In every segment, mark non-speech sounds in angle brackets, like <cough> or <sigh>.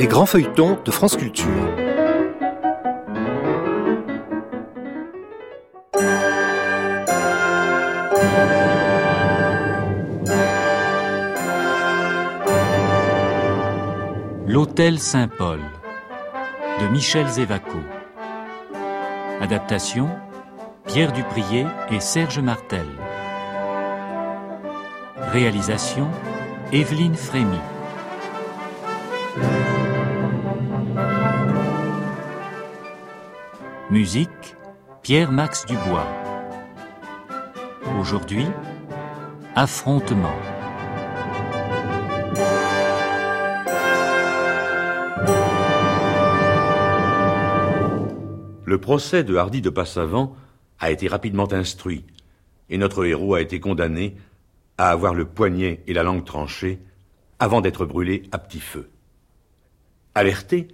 Les grands feuilletons de France Culture. L'Hôtel Saint-Paul de Michel Zévaco. Adaptation Pierre Duprier et Serge Martel. Réalisation Evelyne Frémy. Musique Pierre-Max Dubois. Aujourd'hui, Affrontement. Le procès de Hardy de Passavant a été rapidement instruit, et notre héros a été condamné à avoir le poignet et la langue tranchés avant d'être brûlé à petit feu. Alerté,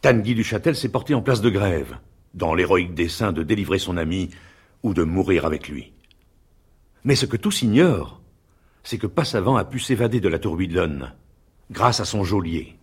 Tanguy du Châtel s'est porté en place de grève, dans l'héroïque dessein de délivrer son ami ou de mourir avec lui. Mais ce que tous ignorent, c'est que Passavant a pu s'évader de la tourbillonne grâce à son geôlier.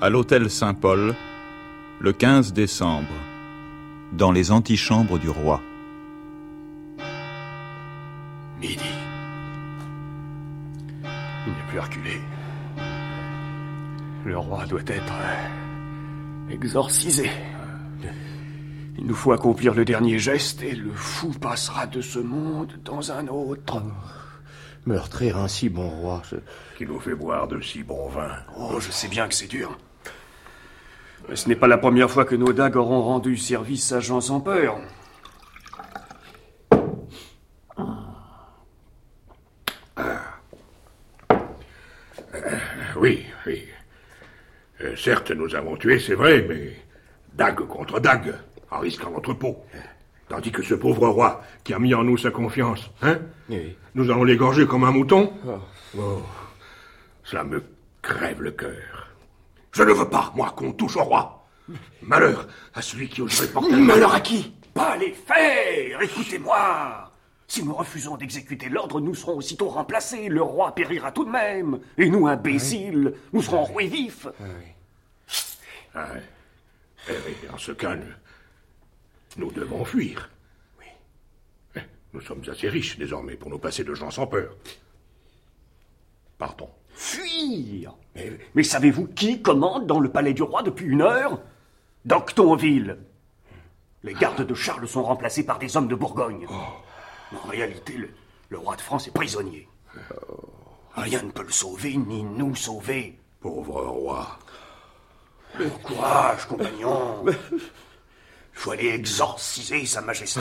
À l'hôtel Saint-Paul, le 15 décembre, dans les antichambres du roi. Midi. Il n'est plus à reculer. Le roi doit être euh, exorcisé. Il nous faut accomplir le dernier geste et le fou passera de ce monde dans un autre. Meurtrir un si bon roi. Qui nous fait boire de si bon vin. Oh, je sais bien que c'est dur. Mais ce n'est pas la première fois que nos dagues auront rendu service à Jean sans peur. Oui, oui. Euh, certes, nous avons tué, c'est vrai, mais dague contre dague, en risquant notre peau. Tandis que ce pauvre roi qui a mis en nous sa confiance, hein Oui. Nous allons l'égorger comme un mouton Oh. Oh, Cela me crève le cœur. Je ne veux pas, moi, qu'on touche au roi. Malheur à celui qui oserait porter... Malheur à qui? Pas les faire Écoutez-moi Si nous refusons d'exécuter l'ordre, nous serons aussitôt remplacés. Le roi périra tout de même. Et nous, imbéciles, nous serons roués vifs. Ah, ouais. Eh oui, en ce cas, nous, nous devons fuir. Oui. Nous sommes assez riches désormais pour nous passer de gens sans peur. Partons. Fuir Mais, mais savez-vous qui commande dans le palais du roi depuis une heure? Doctonville. Les gardes de Charles sont remplacés par des hommes de Bourgogne. En réalité, le, le roi de France est prisonnier. Rien ne peut le sauver, ni nous sauver. Pauvre roi. Courage, compagnon. Il faut aller exorciser Sa Majesté.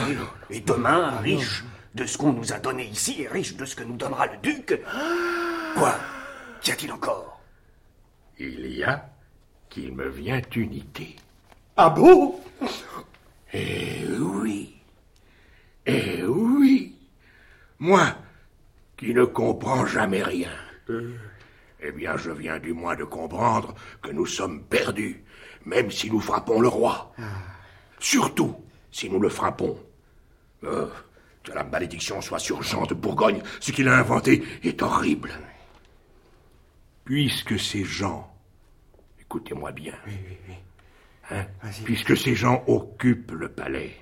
Et demain, riche de ce qu'on nous a donné ici et riche de ce que nous donnera le duc. Quoi? Qu'y a-t-il encore? Il y a qu'il me vient une idée. Ah bon? Eh oui. Eh oui. Moi, qui ne comprends jamais rien. Eh bien, je viens du moins de comprendre que nous sommes perdus, même si nous frappons le roi. Surtout si nous le frappons. Euh, que la malédiction soit sur Jean de Bourgogne, ce qu'il a inventé est horrible. Puisque ces gens, écoutez-moi bien, Hein, puisque ces gens occupent le palais,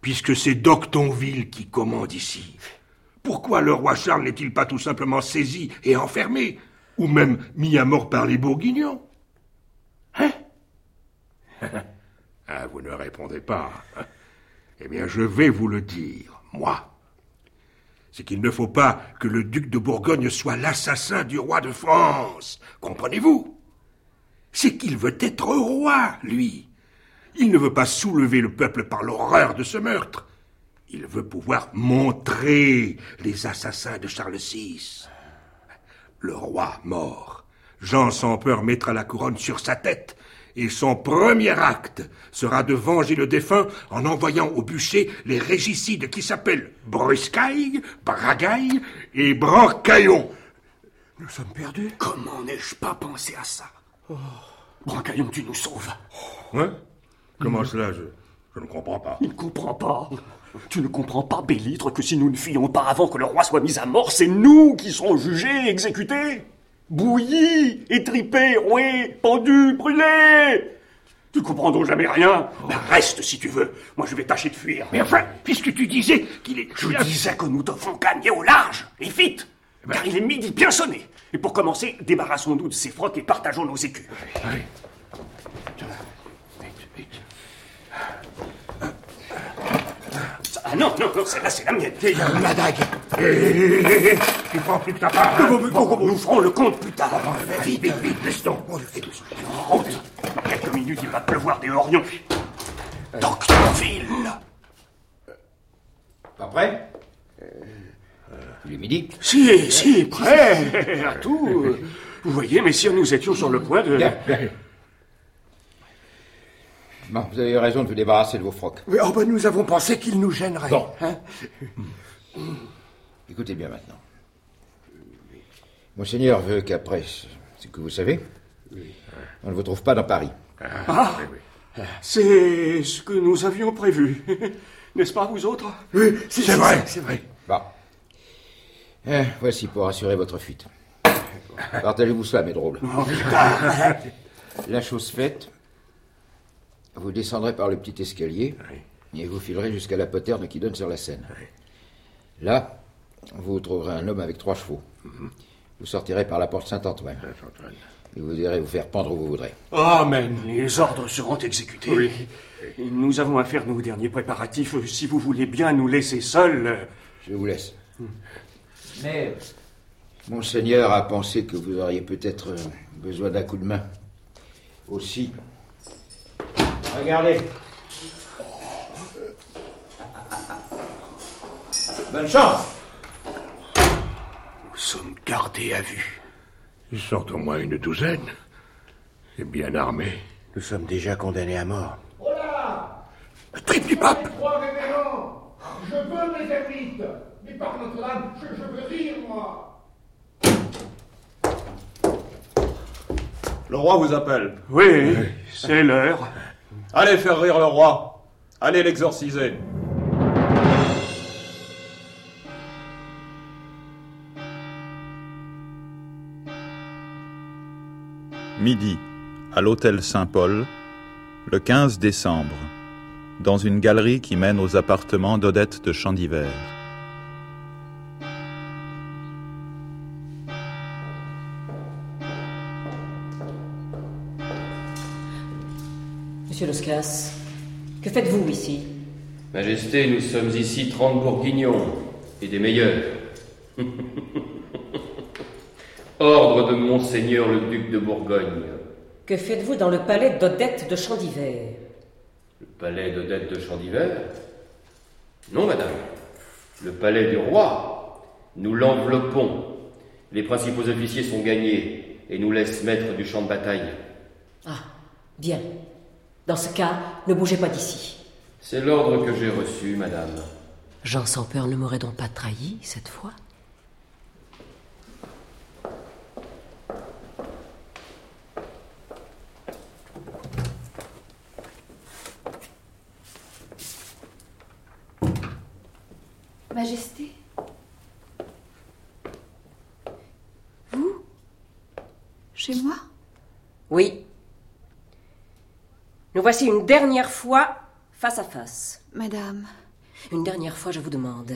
puisque c'est Doctonville qui commande ici, pourquoi le roi Charles n'est-il pas tout simplement saisi et enfermé, ou même mis à mort par les Bourguignons? Hein? <laughs> Ah, vous ne répondez pas. Eh bien, je vais vous le dire, moi. C'est qu'il ne faut pas que le duc de Bourgogne soit l'assassin du roi de France. Comprenez-vous? C'est qu'il veut être roi, lui. Il ne veut pas soulever le peuple par l'horreur de ce meurtre. Il veut pouvoir montrer les assassins de Charles VI. Le roi mort, Jean sans peur mettra la couronne sur sa tête. Et son premier acte sera de venger le défunt en envoyant au bûcher les régicides qui s'appellent Bruscaille, Bragaille et Brancaillon. Nous sommes perdus Comment n'ai-je pas pensé à ça? Brancaillon, tu nous sauves. Hein Comment cela? Je, je ne comprends pas. Il ne comprend pas. Tu ne comprends pas, Bélitre, que si nous ne fuyons pas avant que le roi soit mis à mort, c'est nous qui serons jugés, exécutés? Bouillis, étripés, roués, pendus, brûlés Tu comprends donc jamais rien Ben, Reste si tu veux. Moi, je vais tâcher de fuir. Mais enfin, puisque tu disais qu'il est... Je disais que nous devons gagner au large, et vite Car il est midi bien sonné. Et pour commencer, débarrassons-nous de ces frocs et partageons nos écus. Ah non, non, non, celle-là, c'est la mienne. La dague Hé, hé, hé, hé, Tu prends plus que ta part hein Nous ferons le compte plus tard. Vite, vite, vite, laisse donc En route. Dans quelques minutes, il va pleuvoir des horions. Doctorville Pas prêt Il est midi. Si, si, prêt à <laughs> tout. Vous voyez, messieurs, nous étions sur le point de... Bon, vous avez eu raison de vous débarrasser de vos frocs. Oui, oh ben, nous avons pensé qu'il nous gênerait. Bon. Hein Écoutez bien maintenant. Monseigneur veut qu'après ce que vous savez, on ne vous trouve pas dans Paris. Ah, c'est ce que nous avions prévu. <laughs> N'est-ce pas, vous autres? Oui, c'est vrai, c'est vrai. Bon. Eh, voici pour assurer votre fuite. Partagez-vous cela, mes drôles. La chose faite, vous descendrez par le petit escalier et vous filerez jusqu'à la poterne qui donne sur la Seine. Là, vous trouverez un homme avec trois chevaux. Vous sortirez par la porte Saint-Antoine. Et vous irez vous faire pendre où vous voudrez. Amen. Les ordres seront exécutés. Nous avons à faire nos derniers préparatifs. Si vous voulez bien nous laisser seuls. Je vous laisse. Mais Monseigneur a pensé que vous auriez peut-être euh, besoin d'un coup de main. Aussi. Regardez. Bonne chance. Nous sommes gardés à vue. Ils sont au moins une douzaine. Et bien armés. Nous sommes déjà condamnés à mort. Triple du pape Roi révérend, je veux mes ermites, mais par Notre-Dame, je, je veux rire, moi. Le roi vous appelle. Oui, c'est l'heure. Allez faire rire le roi. Allez l'exorciser. Midi, à l'hôtel Saint-Paul, le 15 décembre, dans une galerie qui mène aux appartements d'Odette de Chandivert. Monsieur Loscas, que faites-vous ici? Majesté, nous sommes ici trente bourguignons, et des meilleurs. <laughs> Ordre de Monseigneur le duc de Bourgogne. Que faites-vous dans le palais d'Odette de Chandivert Le palais d'Odette de Chandivert Non, madame. Le palais du roi. Nous l'enveloppons. Les principaux officiers sont gagnés et nous laissent maître du champ de bataille. Ah, bien. Dans ce cas, ne bougez pas d'ici. C'est l'ordre que j'ai reçu, madame. Jean sans peur ne m'aurait donc pas trahi cette fois Majesté Vous? Chez moi? Oui. Nous voici une dernière fois face à face. Madame, Une dernière fois, je vous demande.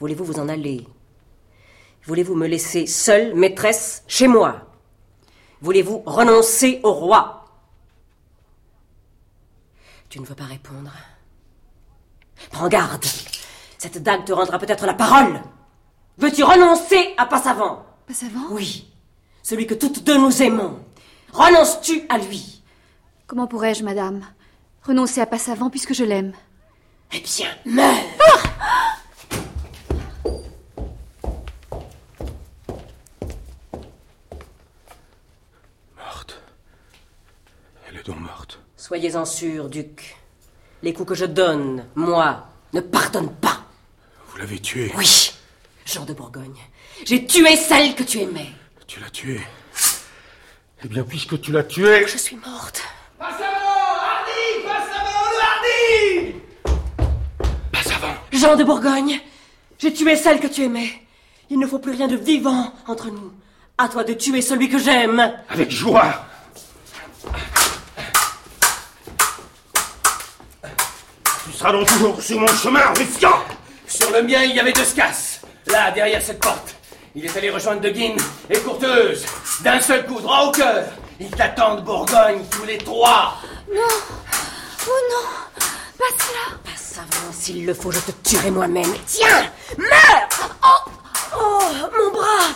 Voulez-vous vous en aller? Voulez-vous me laisser seule, maîtresse, chez moi? Voulez-vous renoncer au roi? Tu ne veux pas répondre? Prends garde! Cette dague te rendra peut-être la parole! Veux-tu renoncer à Passavant Passavant Oui, celui que toutes deux nous aimons. Renonces-tu à lui? Comment pourrais-je, madame, renoncer à Passavant puisque je l'aime? Eh bien, meurs Morte. Elle est donc morte. Soyez-en sûr, duc. Les coups que je donne, moi, ne pardonnent pas. Vous l'avez tuée Oui, Jean de Bourgogne. J'ai tué celle que tu aimais. Tu l'as tuée Eh bien, puisque tu l'as tuée... Je suis morte. Jean de Bourgogne, j'ai tué celle que tu aimais. Il ne faut plus rien de vivant entre nous. À toi de tuer celui que j'aime. Avec joie Tu seras donc toujours sur mon chemin, méfiant Sur le mien, il y avait deux scasses. Là, derrière cette porte. Il est allé rejoindre De Guin et Courteuse. D'un seul coup, droit au cœur. Ils t'attendent, Bourgogne, tous les trois. Non Oh non Pas cela s'il le faut, je te tuerai moi-même. Tiens Meurs Oh Oh Mon bras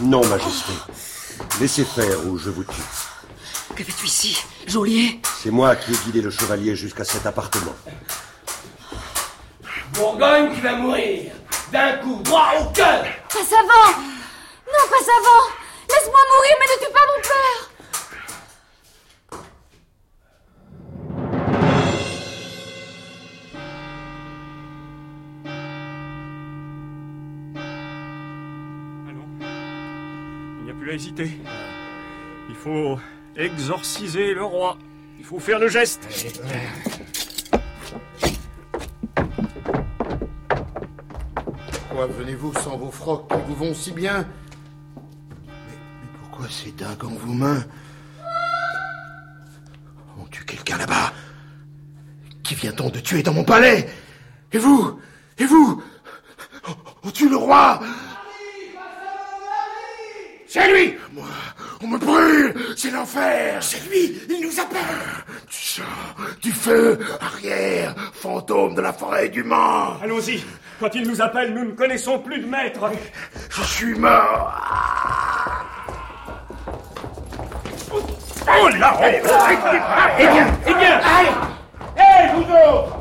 Non, Majesté. Laissez faire ou je vous tue. Que fais-tu ici, geôlier? C'est moi qui ai guidé le chevalier jusqu'à cet appartement. Bourgogne qui va mourir. D'un coup, droit au cœur. Passe avant Non, passe avant Laisse-moi mourir, mais ne tue pas mon père Il faut exorciser le roi. Il faut faire le geste. Pourquoi venez-vous sans vos frocs qui vous vont si bien mais, mais pourquoi ces dagues en vos mains On tue quelqu'un là-bas Qui vient-on de tuer dans mon palais? Et vous? Et vous? On tue le roi? C'est lui Moi, on me brûle C'est l'enfer C'est lui Il nous appelle Du sang, du feu, arrière, fantôme de la forêt du Mans Allons-y. Quand il nous appelle, nous ne connaissons plus de maître. Je suis mort Oh là Eh bien, Eh bien Hé, vous autres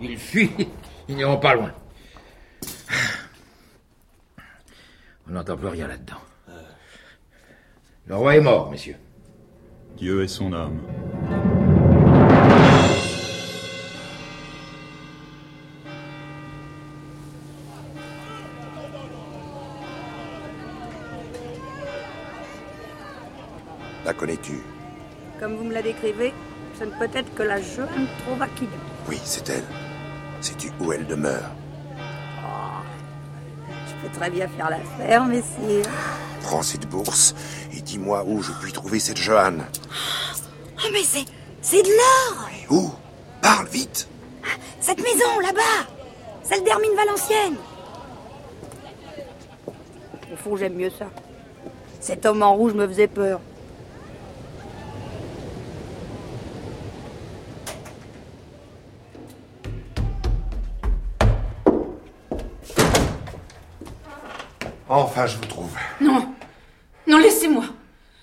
Ils fuient. Ils n'iront pas loin. On n'entend plus rien là-dedans. Le roi est mort, messieurs. Dieu est son âme. La connais-tu? Comme vous me la décrivez, ce ne peut être que la jeune Trovaquidou. Oui, c'est elle. Sais-tu où elle demeure? Peux très bien faire l'affaire, messire. Prends cette bourse et dis-moi où je puis trouver cette Johanne. Oh, mais c'est. c'est de l'or Où? Parle vite Cette maison, là-bas Celle d'Hermine Valencienne Au fond, j'aime mieux ça. Cet homme en rouge me faisait peur. Enfin, je vous trouve. Non Non, laissez-moi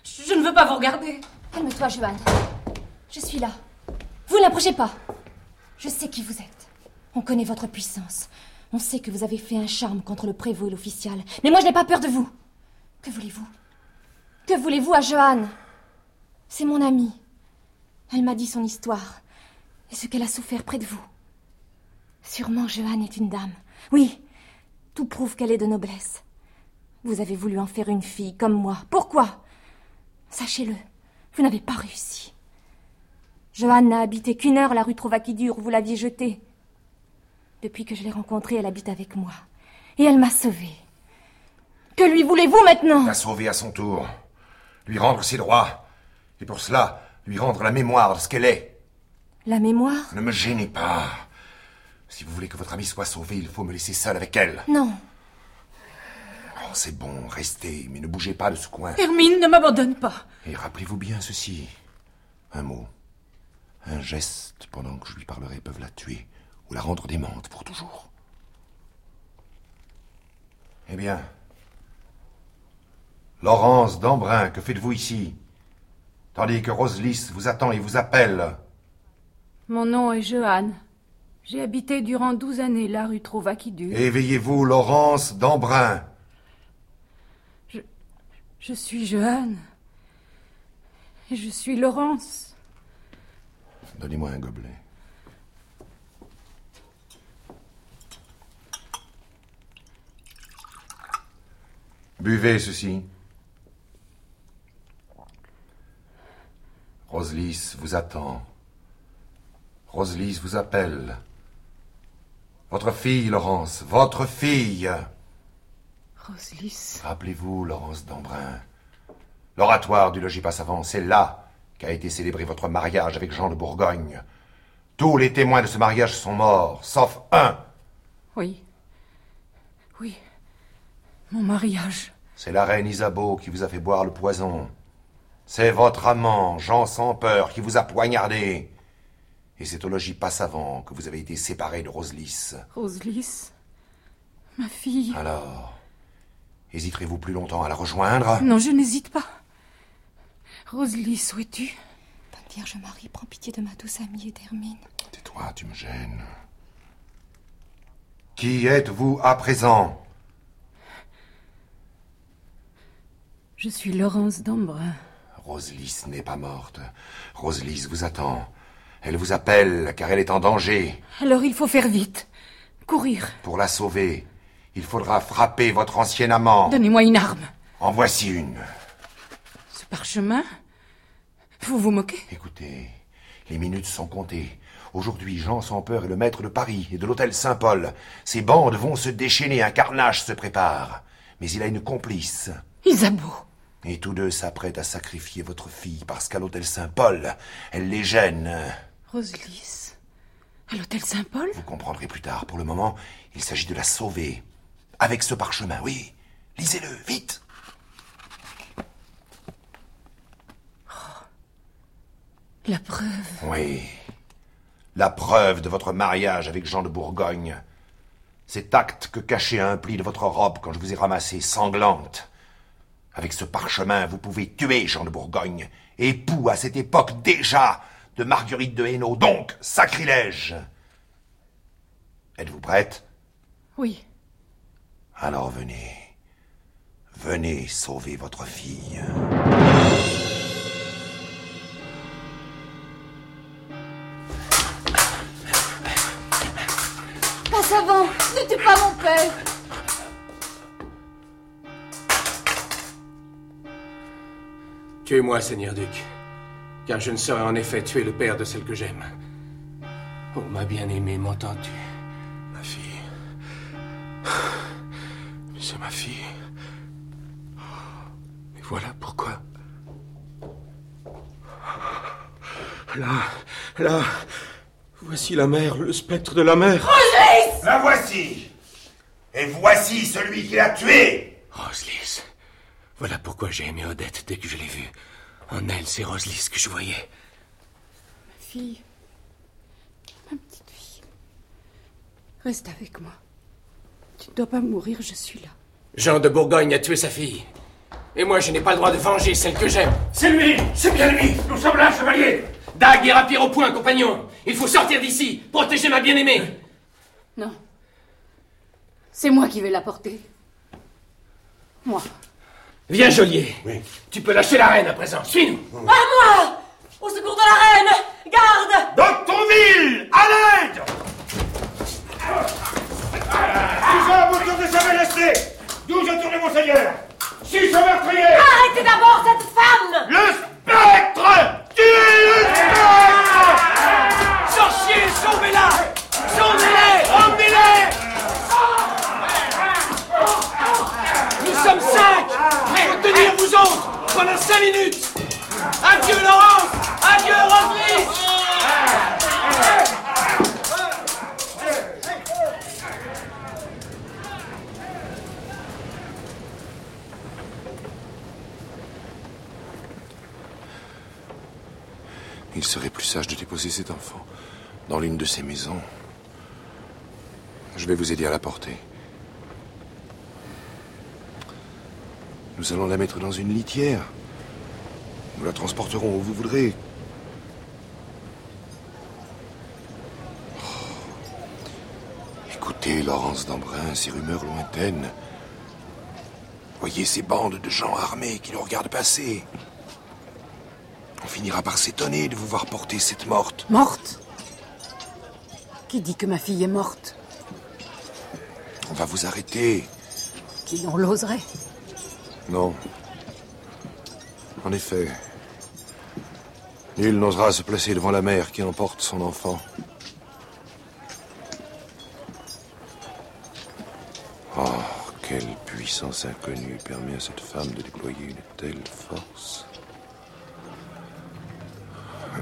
Je ne veux pas vous regarder Calme-toi, Johan. Je suis là. Vous n'approchez pas. Je sais qui vous êtes. On connaît votre puissance. On sait que vous avez fait un charme contre le prévôt et l'official. Mais moi, je n'ai pas peur de vous. Que voulez-vous? Que voulez-vous à Johan? C'est mon amie. Elle m'a dit son histoire et ce qu'elle a souffert près de vous. Sûrement, Johan est une dame. Oui, tout prouve qu'elle est de noblesse. Vous avez voulu en faire une fille comme moi. Pourquoi? Sachez-le, vous n'avez pas réussi. Johanne n'a habité qu'une heure la rue Trovaquidur où vous l'aviez jetée. Depuis que je l'ai rencontrée, elle habite avec moi. Et elle m'a sauvée. Que lui voulez-vous maintenant? La sauver à son tour. Lui rendre ses droits. Et pour cela, lui rendre la mémoire de ce qu'elle est. La mémoire? Ne me gênez pas. Si vous voulez que votre amie soit sauvée, il faut me laisser seul avec elle. Non. Oh, c'est bon, restez, mais ne bougez pas de ce coin. Hermine, ne m'abandonne pas. Et rappelez-vous bien ceci. Un mot, un geste pendant que je lui parlerai peuvent la tuer ou la rendre démente pour toujours. Eh bien, Laurence d'Embrun, que faites-vous ici? Tandis que Roselys vous attend et vous appelle. Mon nom est Johanne. J'ai habité durant douze années la rue Trovaquidu. Éveillez-vous, Laurence d'Embrun. Je suis Johanne. Et je suis Laurence. Donnez-moi un gobelet. Buvez ceci. Roselys vous attend. Roselys vous appelle. Votre fille, Laurence, votre fille. Roselys. Rappelez-vous, Laurence d'Embrun. L'oratoire du logis Passavant, c'est là qu'a été célébré votre mariage avec Jean de Bourgogne. Tous les témoins de ce mariage sont morts, sauf un. Oui. Oui. Mon mariage. C'est la reine Isabeau qui vous a fait boire le poison. C'est votre amant, Jean sans peur, qui vous a poignardé. Et c'est au logis Passavant que vous avez été séparé de Roselys. Roselys Ma fille. Alors, hésiterez-vous plus longtemps à la rejoindre? Non, je n'hésite pas. Roselys, où es-tu Bonne Vierge Marie, prends pitié de ma douce amie Hermine. Tais-toi, tu me gênes. Qui êtes-vous à présent? Je suis Laurence d'Embrun. Roselys n'est pas morte. Roselys vous attend. Elle vous appelle car elle est en danger. Alors il faut faire vite. Courir. Pour la sauver, il faudra frapper votre ancien amant. Donnez-moi une arme. En voici une. Ce parchemin Vous vous moquez? Écoutez, les minutes sont comptées. Aujourd'hui, Jean sans peur est le maître de Paris et de l'hôtel Saint-Paul. Ses bandes vont se déchaîner, un carnage se prépare. Mais il a une complice. Isabeau. Et tous deux s'apprêtent à sacrifier votre fille parce qu'à l'hôtel Saint-Paul, elle les gêne. Roselys À l'hôtel Saint-Paul? Vous comprendrez plus tard. Pour le moment, il s'agit de la sauver. Avec ce parchemin, oui. Lisez-le, vite. Oh. La preuve. Oui. La preuve de votre mariage avec Jean de Bourgogne. Cet acte que cachait un pli de votre robe quand je vous ai ramassée sanglante. Avec ce parchemin, vous pouvez tuer Jean de Bourgogne, époux à cette époque déjà de Marguerite de Hainaut, donc sacrilège. Êtes-vous prête? Oui. Alors venez. Venez sauver votre fille. Passe avant Ne tue pas mon père Tuez-moi, Seigneur Duc, car je ne saurais en effet tuer le père de celle que j'aime. Oh, ma bien-aimée, m'entends-tu? C'est ma fille. Mais voilà pourquoi. Là, là, voici la mer, le spectre de la mer. Roselys La voici Et voici celui qui l'a tué Roselys. Voilà pourquoi j'ai aimé Odette dès que je l'ai vue. En elle, c'est Roselys que je voyais. Ma fille. Ma petite fille. Reste avec moi. Tu ne dois pas mourir, je suis là. Jean de Bourgogne a tué sa fille. Et moi, je n'ai pas le droit de venger celle que j'aime. C'est lui C'est bien lui Nous sommes là, chevalier Dague et rapier au point, compagnon Il faut sortir d'ici Protéger ma bien-aimée Non. C'est moi qui vais la porter. Moi. Viens, geôlier. Tu peux lâcher la reine à présent. Suis-nous. À moi Au secours de la reine Garde Doctonville À l'aide Vous tournez jamais resté D'où je tourne, monseigneur Six meurtriers Arrêtez d'abord cette femme. Le spectre Tuez le spectre Sorcier, sauvez-la. Sauvez-les Emmenez-les Nous sommes cinq. Il faut tenir vous autres pendant cinq minutes. Adieu Laurence. Adieu Roselys Il serait plus sage de déposer cet enfant dans l'une de ces maisons. Je vais vous aider à la porter. Nous allons la mettre dans une litière. Nous la transporterons où vous voudrez. Oh. Écoutez, Laurence d'Embrun, ces rumeurs lointaines. Voyez ces bandes de gens armés qui nous regardent passer. On finira par s'étonner de vous voir porter cette morte. Morte? Qui dit que ma fille est morte? On va vous arrêter. Qui on l'oserait? Non. En effet, nul n'osera se placer devant la mère qui emporte son enfant. Oh, quelle puissance inconnue permet à cette femme de déployer une telle force.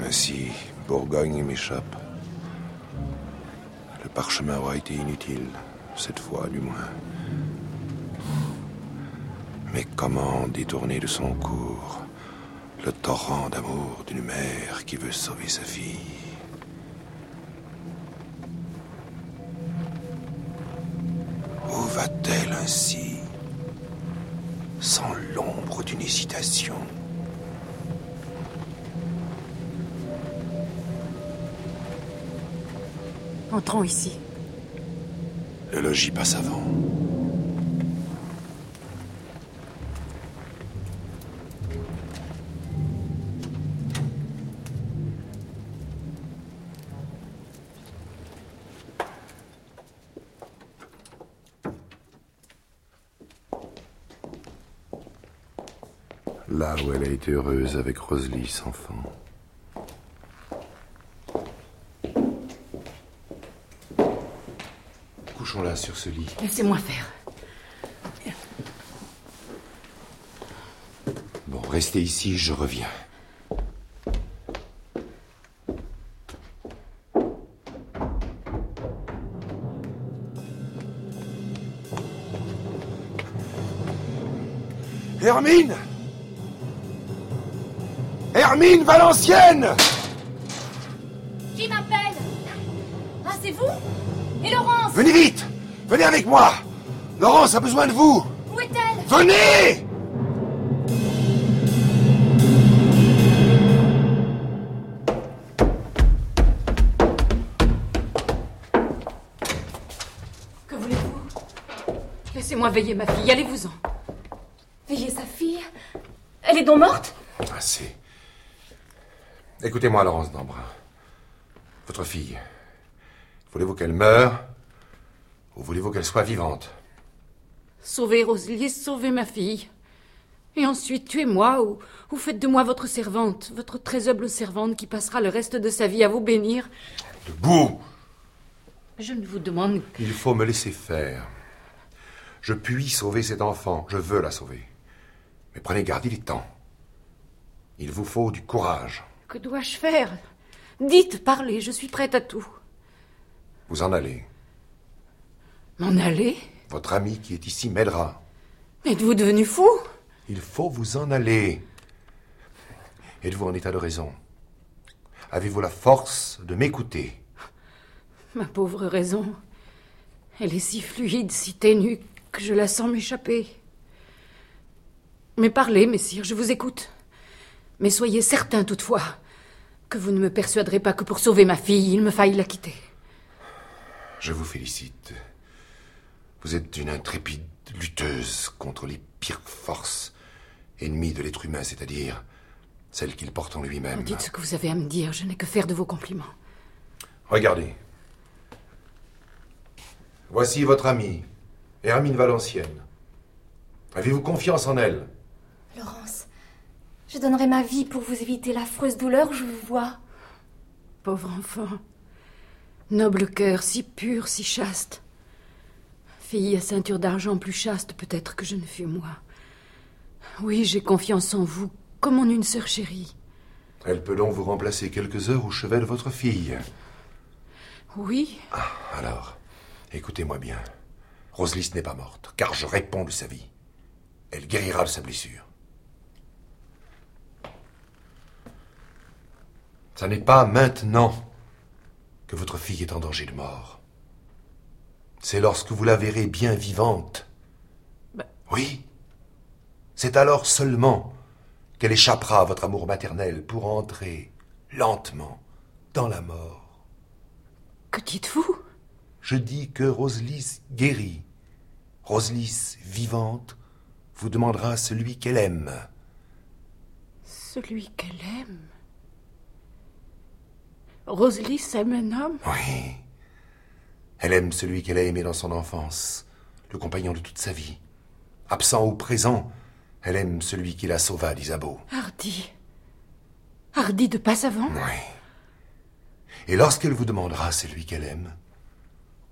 Ainsi, Bourgogne m'échappe. Le parchemin aura été inutile, cette fois du moins. Mais comment détourner de son cours le torrent d'amour d'une mère qui veut sauver sa fille? Entrons ici. Le logis passe avant. Là où elle a été heureuse avec Rosalie, enfant. Couchons-la sur ce lit. Laissez-moi faire. Bon, restez ici, je reviens. Hermine Hermine Valencienne Qui m'appelle? Ah, c'est vous? Et Laurence Venez vite. Venez avec moi. Laurence a besoin de vous. Où est-elle? Venez! Que voulez-vous? Laissez-moi veiller ma fille, allez-vous-en. Veillez sa fille? Elle est donc morte? Assez. Écoutez-moi, Laurence d'Embrun. Votre fille. Voulez-vous qu'elle meure ou voulez-vous qu'elle soit vivante? Sauvez Rosalie, sauvez ma fille. Et ensuite, tuez-moi ou, ou faites de moi votre servante, votre très humble servante qui passera le reste de sa vie à vous bénir. Debout Je ne vous demande que... Il faut me laisser faire. Je puis sauver cet enfant. Je veux la sauver. Mais prenez garde, il est temps. Il vous faut du courage. Que dois-je faire? Dites, parlez, je suis prête à tout. Vous en allez. M'en aller? Votre ami qui est ici m'aidera. Êtes-vous devenu fou? Il faut vous en aller. Êtes-vous en état de raison? Avez-vous la force de m'écouter? Ma pauvre raison. Elle est si fluide, si ténue, que je la sens m'échapper. Mais parlez, messire, je vous écoute. Mais soyez certain toutefois que vous ne me persuaderez pas que pour sauver ma fille, il me faille la quitter. Je vous félicite. Vous êtes une intrépide lutteuse contre les pires forces ennemies de l'être humain, c'est-à-dire celles qu'il porte en lui-même. Dites ce que vous avez à me dire, je n'ai que faire de vos compliments. Regardez. Voici votre amie, Hermine Valencienne. Avez-vous confiance en elle? Laurence, je donnerai ma vie pour vous éviter l'affreuse douleur où je vous vois. Pauvre enfant. Noble cœur, si pur, si chaste. Fille à ceinture d'argent plus chaste peut-être que je ne fus moi. Oui, j'ai confiance en vous, comme en une sœur chérie. Elle peut donc vous remplacer quelques heures au chevet de votre fille. Oui. Ah, alors, écoutez-moi bien. Roselys n'est pas morte, car je réponds de sa vie. Elle guérira de sa blessure. Ça n'est pas maintenant que votre fille est en danger de mort. C'est lorsque vous la verrez bien vivante. Oui. C'est alors seulement qu'elle échappera à votre amour maternel pour entrer lentement dans la mort. Que dites-vous? Je dis que Roselys guérit. Roselys vivante vous demandera celui qu'elle aime. Celui qu'elle aime? Rosalie aime un homme Oui. Elle aime celui qu'elle a aimé dans son enfance, le compagnon de toute sa vie. Absent ou présent, elle aime celui qui la sauva d'Isabeau. Hardy. Hardy de Passavant Oui. Et lorsqu'elle vous demandera celui qu'elle aime,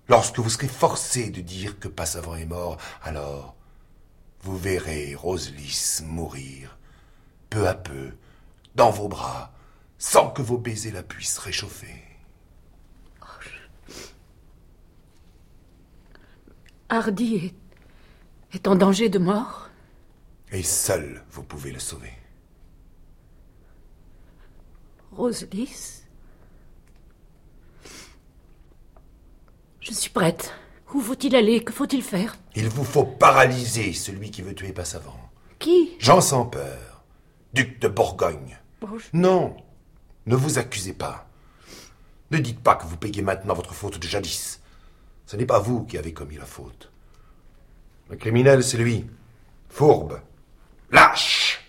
lorsque vous serez forcé de dire que Passavant est mort, alors vous verrez Roselys mourir, peu à peu, dans vos bras, sans que vos baisers la puissent réchauffer. Hardy est, est en danger de mort Et seul vous pouvez le sauver. Roselys? Je suis prête. Où faut-il aller? Que faut-il faire? Il vous faut paralyser celui qui veut tuer Passavant. Qui? Jean sans peur, duc de Bourgogne. Non, ne vous accusez pas. Ne dites pas que vous payez maintenant votre faute de jadis. Ce n'est pas vous qui avez commis la faute. Le criminel, c'est lui. Fourbe. Lâche.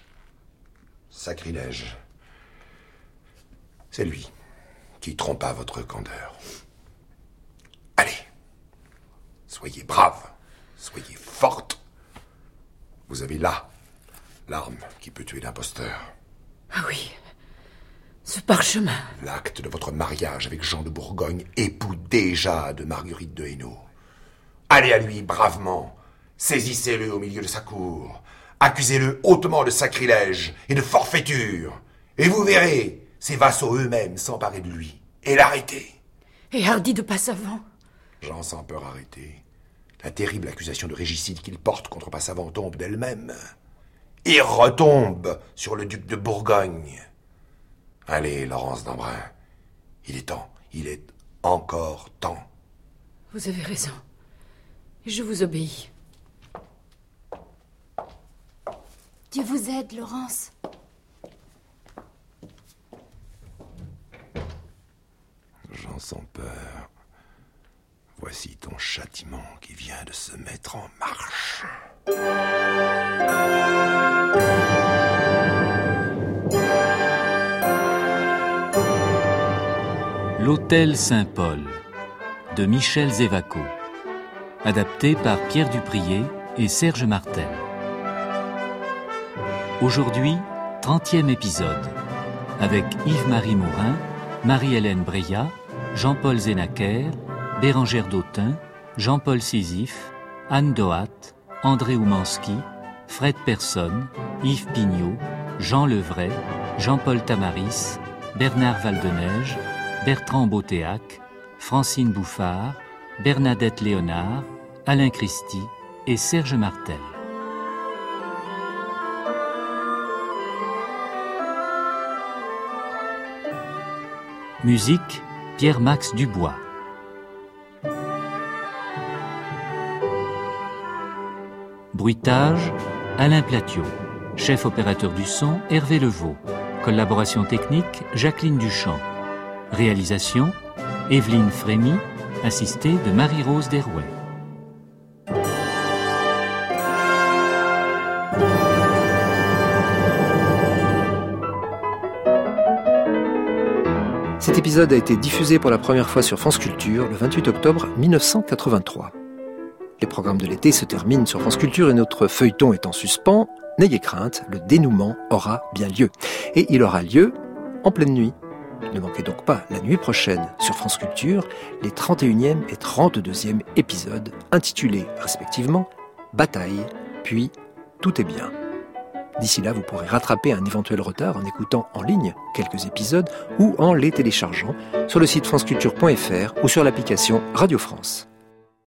Sacrilège. C'est lui qui trompa votre candeur. Allez. Soyez brave. Soyez forte. Vous avez là l'arme qui peut tuer l'imposteur. Ah oui. Ce parchemin. L'acte de votre mariage avec Jean de Bourgogne, époux déjà de Marguerite de Hainaut. Allez à lui bravement, saisissez-le au milieu de sa cour, accusez-le hautement de sacrilège et de forfaiture, et vous verrez ses vassaux eux-mêmes s'emparer de lui et l'arrêter. Et Hardy de Passavant Jean sans peur arrêté. La terrible accusation de régicide qu'il porte contre Passavant tombe d'elle-même. Et retombe sur le duc de Bourgogne. Allez, Laurence d'Embrun. Il est temps. Il est encore temps. Vous avez raison. Je vous obéis. Dieu vous aide, Laurence. Jean sans peur. Voici ton châtiment qui vient de se mettre en marche. L'Hôtel Saint-Paul de Michel Zévaco, adapté par Pierre Duprier et Serge Martel. Aujourd'hui, 30e épisode, avec Yves-Marie Mourin, Marie-Hélène Breillat, Jean-Paul Zénaquer, Bérangère Dautin, Jean-Paul Sisyphe, Anne Dohat, André Oumanski, Fred Persson, Yves Pignot, Jean Levray, Jean-Paul Tamaris, Bernard Valdeneige, Bertrand Beautéac, Francine Bouffard, Bernadette Léonard, Alain Christie et Serge Martel. Musique Pierre-Max Dubois. Bruitage Alain Platiot. Chef opérateur du son Hervé Levaux. Collaboration technique Jacqueline Duchamp. Réalisation Evelyne Frémy, assistée de Marie-Rose Derouet. Cet épisode a été diffusé pour la première fois sur France Culture le 28 octobre 1983. Les programmes de l'été se terminent sur France Culture et notre feuilleton est en suspens. N'ayez crainte, le dénouement aura bien lieu. Et il aura lieu en pleine nuit. Ne manquez donc pas la nuit prochaine sur France Culture les 31e et 32e épisodes intitulés respectivement Bataille, puis Tout est bien. D'ici là, vous pourrez rattraper un éventuel retard en écoutant en ligne quelques épisodes ou en les téléchargeant sur le site franceculture.fr ou sur l'application Radio France.